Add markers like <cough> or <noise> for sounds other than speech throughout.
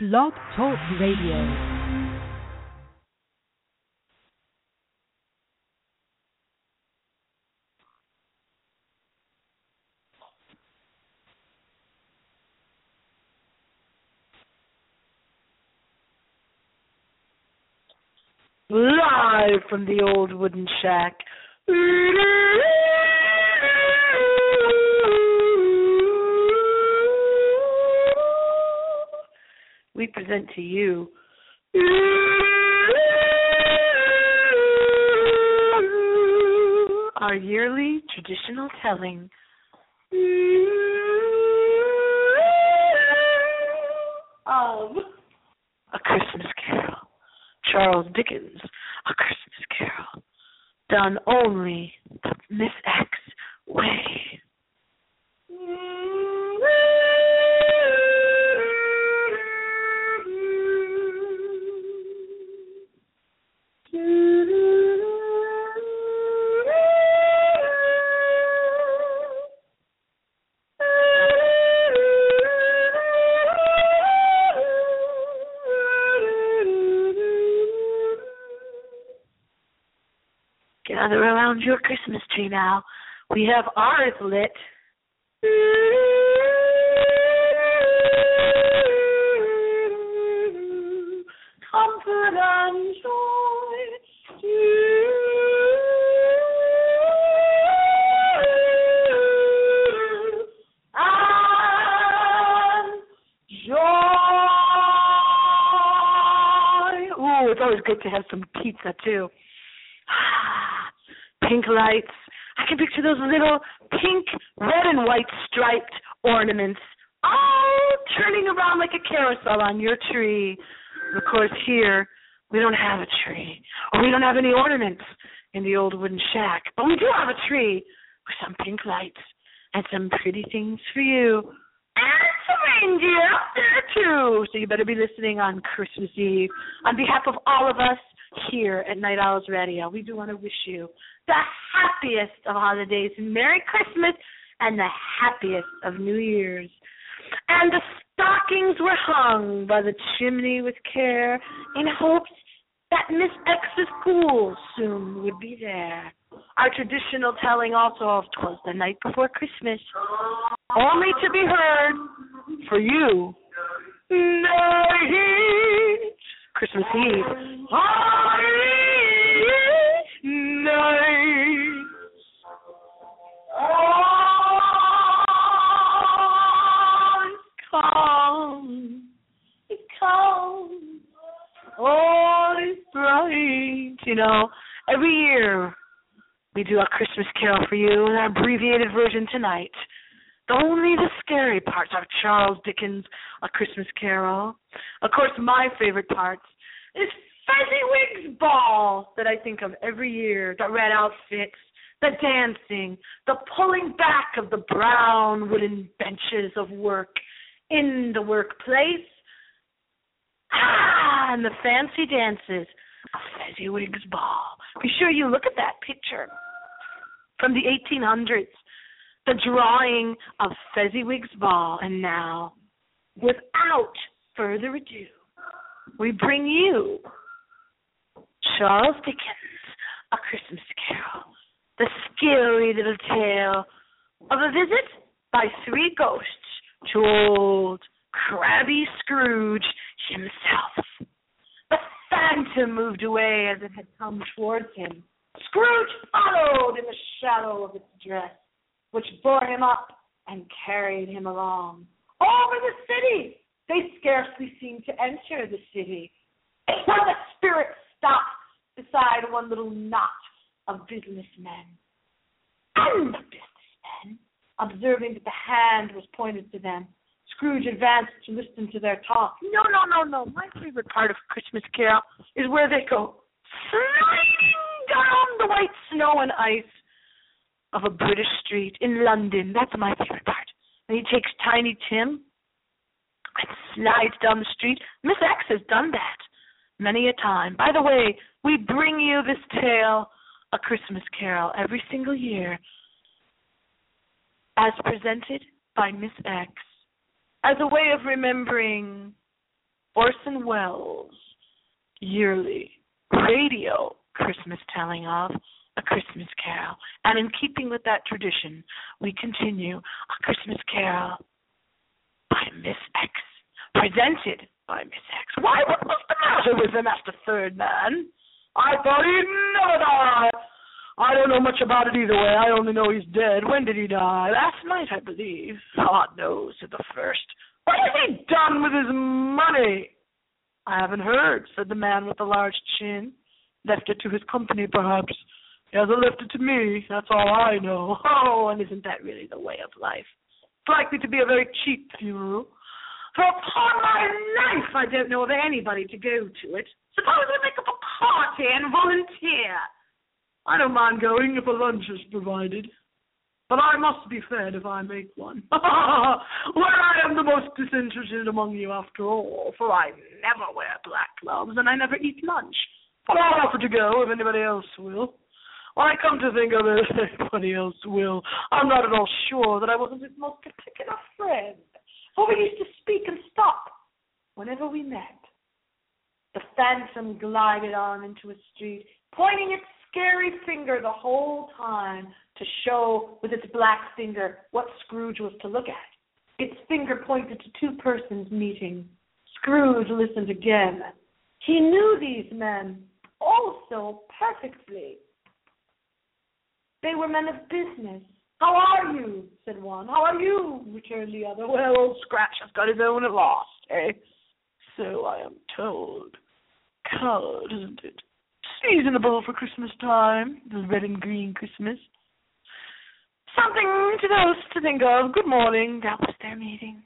Blog Talk Radio. Live from the old wooden shack. We present to you. Our yearly traditional telling. Of. A Christmas Carol. Charles Dickens, A Christmas Carol, done only the Miss X Gather around your Christmas tree now. We have ours lit. Comfort and joy. Joy. Ooh, it's always good to have some pizza too. Pink lights. I can picture those little pink, red, and white striped ornaments all turning around like a carousel on your tree. Of course, here we don't have a tree, or we don't have any ornaments in the old wooden shack, but we do have a tree with some pink lights and some pretty things for you. And some reindeer up there too. So you better be listening on Christmas Eve. On behalf of all of us here at Night Owls Radio, we do want to wish you the happiest of holidays Merry Christmas and the happiest of New Year's. And the stockings were hung by the chimney with care in hopes that Miss X's school soon would be there. Our traditional telling also of twas the night before Christmas, only to be heard for you night, Christmas Eve. You know, every year we do our Christmas Carol for you in our abbreviated version tonight. Only the scary parts of Charles Dickens' A Christmas Carol. Of course, my favorite parts is Fezziwig's Ball that I think of every year. The red outfits, the dancing, the pulling back of the brown wooden benches of work in the workplace. Ah, and the fancy dances Fezziwig's Ball. Be sure you look at that picture from the 1800s the drawing of Fezziwig's Ball. And now, without further ado, we bring you Charles Dickens' A Christmas Carol, the scary little tale of a visit by three ghosts to old crabby Scrooge himself. The phantom moved away as it had come towards him. Scrooge followed in the shadow of its dress which bore him up and carried him along. Over the city! They scarcely seemed to enter the city. When the spirit stopped beside one little knot of businessmen. And the businessmen, observing that the hand was pointed to them, Scrooge advanced to listen to their talk. No, no, no, no. My favorite part of Christmas Carol is where they go sliding down the white snow and ice of a British street in London. That's my favorite part. And he takes Tiny Tim and slides down the street. Miss X has done that many a time. By the way, we bring you this tale, A Christmas Carol, every single year, as presented by Miss X, as a way of remembering Orson Welles' yearly radio Christmas telling of A Christmas Carol. And in keeping with that tradition, we continue A Christmas Carol by Miss X, presented by Miss X. Why, what was the matter with him, the third man. I thought he'd never die. I don't know much about it either way. I only know he's dead. When did he die? Last night, I believe. God knows, said the first. What has he done with his money? I haven't heard, said the man with the large chin. Left it to his company, perhaps. He hasn't left it to me. That's all I know. <laughs> Oh, and isn't that really the way of life? It's likely to be a very cheap funeral. For upon my life, I don't know of anybody to go to it. Suppose we make up a party and volunteer. I don't mind going if a lunch is provided. But I must be fed if I make one. <laughs> well, I am the most disinterested among you after all, for I never wear black gloves and I never eat lunch. But I'll offer to go if anybody else will. When I come to think of it, <laughs> if anybody else will, I'm not at all sure that I wasn't his most particular friend. For we used to speak and stop whenever we met. The phantom glided on into a street, pointing its scary finger the whole time to show with its black finger what Scrooge was to look at. Its finger pointed to two persons meeting. Scrooge listened again. He knew these men also perfectly. They were men of business. How are you? said one. How are you? returned the other. Well, old Scratch has got his own at last, eh? So I am told. Cold, isn't it? Seasonable for Christmas time, the red and green Christmas. Something to those to think of. Good morning. That was their meeting,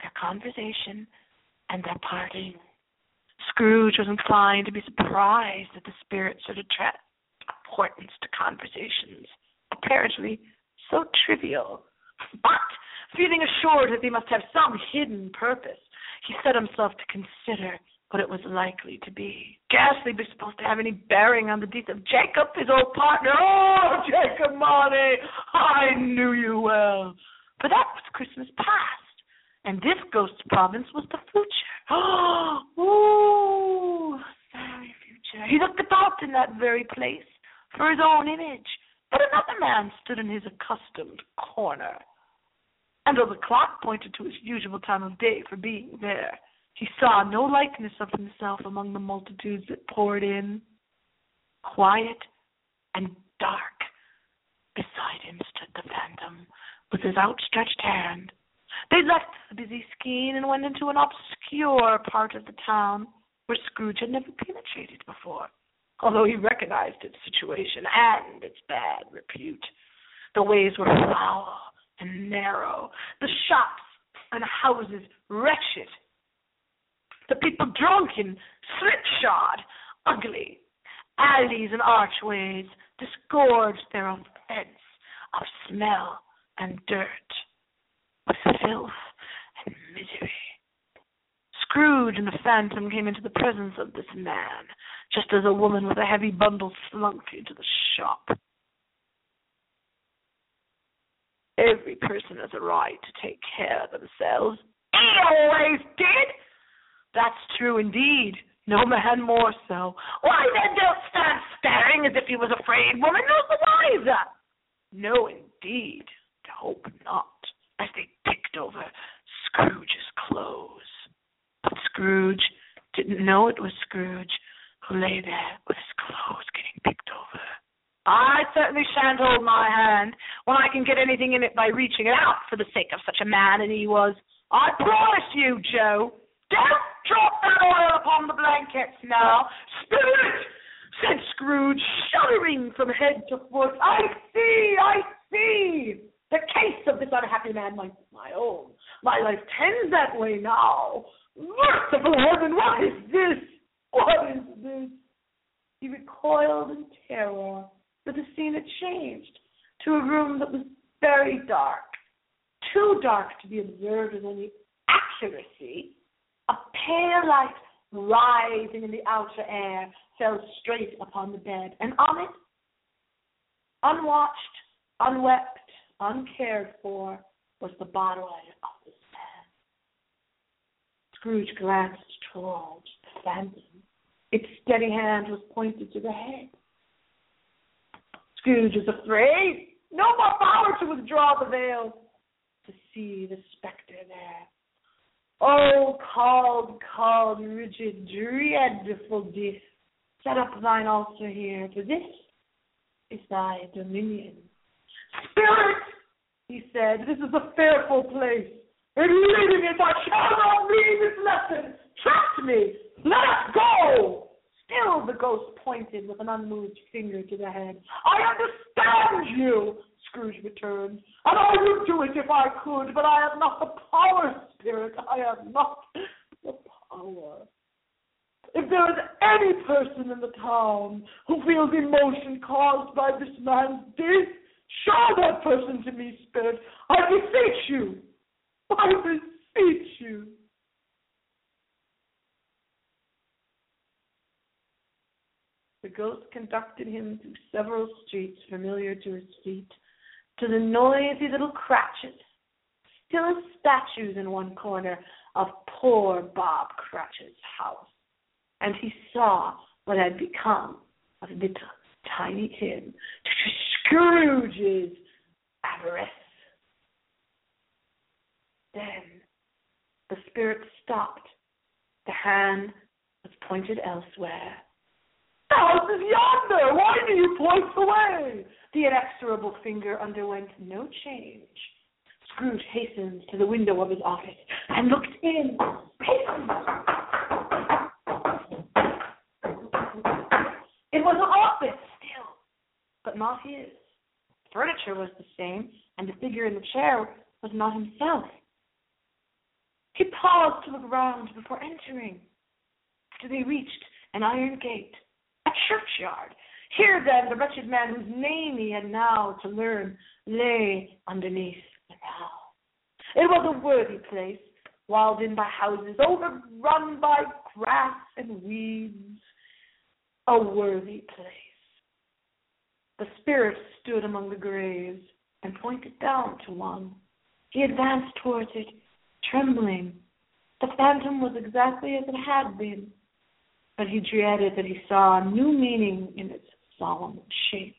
their conversation, and their parting. Scrooge was inclined to be surprised that the spirit should attach importance to conversations, apparently so trivial. But, feeling assured that they must have some hidden purpose, he set himself to consider what it was likely to be. Ghastly be supposed to have any bearing on the death of Jacob, his old partner. Oh, Jacob Marley, I knew you well. But that was Christmas past, and this ghost province was the future. <gasps> Oh, very future. He looked about in that very place for his own image, but another man stood in his accustomed corner. And though the clock pointed to its usual time of day for being there, he saw no likeness of himself among the multitudes that poured in. Quiet and dark, beside him stood the phantom with his outstretched hand. They left the busy skein and went into an obscure part of the town where Scrooge had never penetrated before, although he recognized its situation and its bad repute. The ways were foul and narrow, the shops and houses wretched the people drunken, slipshod, ugly. Alleys and archways disgorged their offense of smell and dirt, with filth and misery. Scrooge and the phantom came into the presence of this man, just as a woman with a heavy bundle slunk into the shop. Every person has a right to take care of themselves. He always did. That's true indeed. No man more so. Why then don't stand staring as if he was afraid, woman, knows the wiser. No, indeed. To hope not. As they picked over Scrooge's clothes. Scrooge didn't know it was Scrooge who lay there with his clothes getting picked over. I certainly shan't hold my hand when I can get anything in it by reaching it out for the sake of such a man as he was. I promise you, Joe, don't drop that oil upon the blankets now. Spirit, said Scrooge, shuddering from head to foot. I see, I see. The case of this unhappy man might be my own. My life tends that way now. Merciful heaven, what is this? What is this? He recoiled in terror, but the scene had changed to a room that was very dark, too dark to be observed with any accuracy, a pale light rising in the outer air fell straight upon the bed, and on it, unwatched, unwept, uncared for, was the of this man. Scrooge glanced towards the phantom. Its steady hand was pointed to the head. Scrooge was afraid. No more power to withdraw the veil to see the spectre there. Oh, called, called, rigid, dreadful death, set up thine altar here, for this is thy dominion. Spirit, he said, this is a fearful place. In leaving it, I shall not leave this lesson. Trust me. Let us go. Still the ghost pointed with an unmoved finger to the head. I understand you, Scrooge returned, and I would do it if I could, but I have not the power, Spirit. I have not the power. If there is any person in the town who feels emotion caused by this man's death, show that person to me, Spirit. I beseech you. I beseech you. The ghost conducted him through several streets familiar to his feet, to the noisy little Cratchit, still as statues in one corner of poor Bob Cratchit's house, and he saw what had become of little Tiny Tim, Scrooge's avarice. Then the spirit stopped. The hand was pointed elsewhere the house is yonder. Why do you point away? The inexorable finger underwent no change. Scrooge hastened to the window of his office and looked in. It was an office still, but not his. The Furniture was the same, and the figure in the chair was not himself. He paused to look round before entering. After they reached an iron gate, a churchyard. Here then the wretched man whose name he had now to learn lay underneath the now. It was a worthy place, walled in by houses, overrun by grass and weeds. A worthy place. The spirit stood among the graves and pointed down to one. He advanced towards it, trembling. The phantom was exactly as it had been but he dreaded that he saw a new meaning in its solemn shape.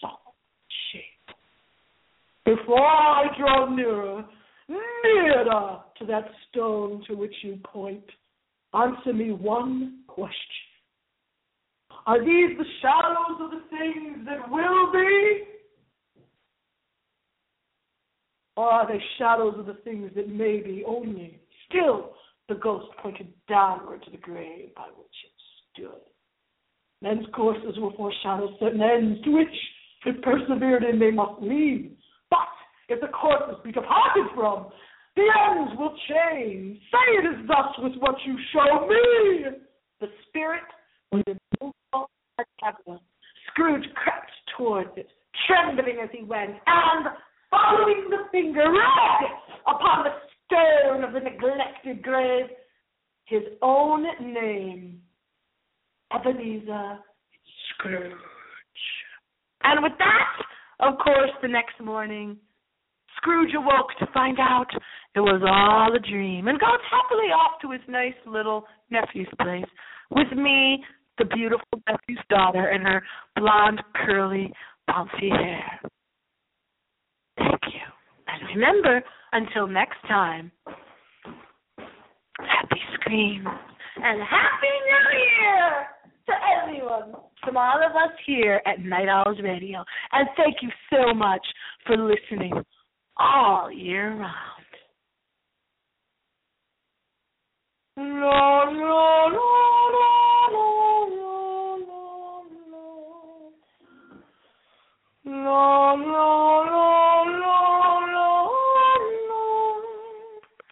Solemn shape. Before I draw nearer, nearer to that stone to which you point, answer me one question. Are these the shadows of the things that will be? Or are they shadows of the things that may be only? Still, the ghost pointed downward to the grave by which it stood. Men's courses will foreshadow certain ends to which, if persevered in, they must lead. But if the courses be departed from, the ends will change. Say it is thus with what you show me. The spirit was ever. Scrooge crept towards it, trembling as he went, and following the finger, read upon the stone of the neglected grave his own name, Ebenezer Scrooge. And with that, of course, the next morning, Scrooge awoke to find out it was all a dream and goes happily off to his nice little nephew's place with me, the beautiful nephew's daughter, and her blonde, curly, bouncy hair. Remember, until next time, happy scream and happy new year to everyone from all of us here at Night Owls Radio. And thank you so much for listening all year round. La, la, la,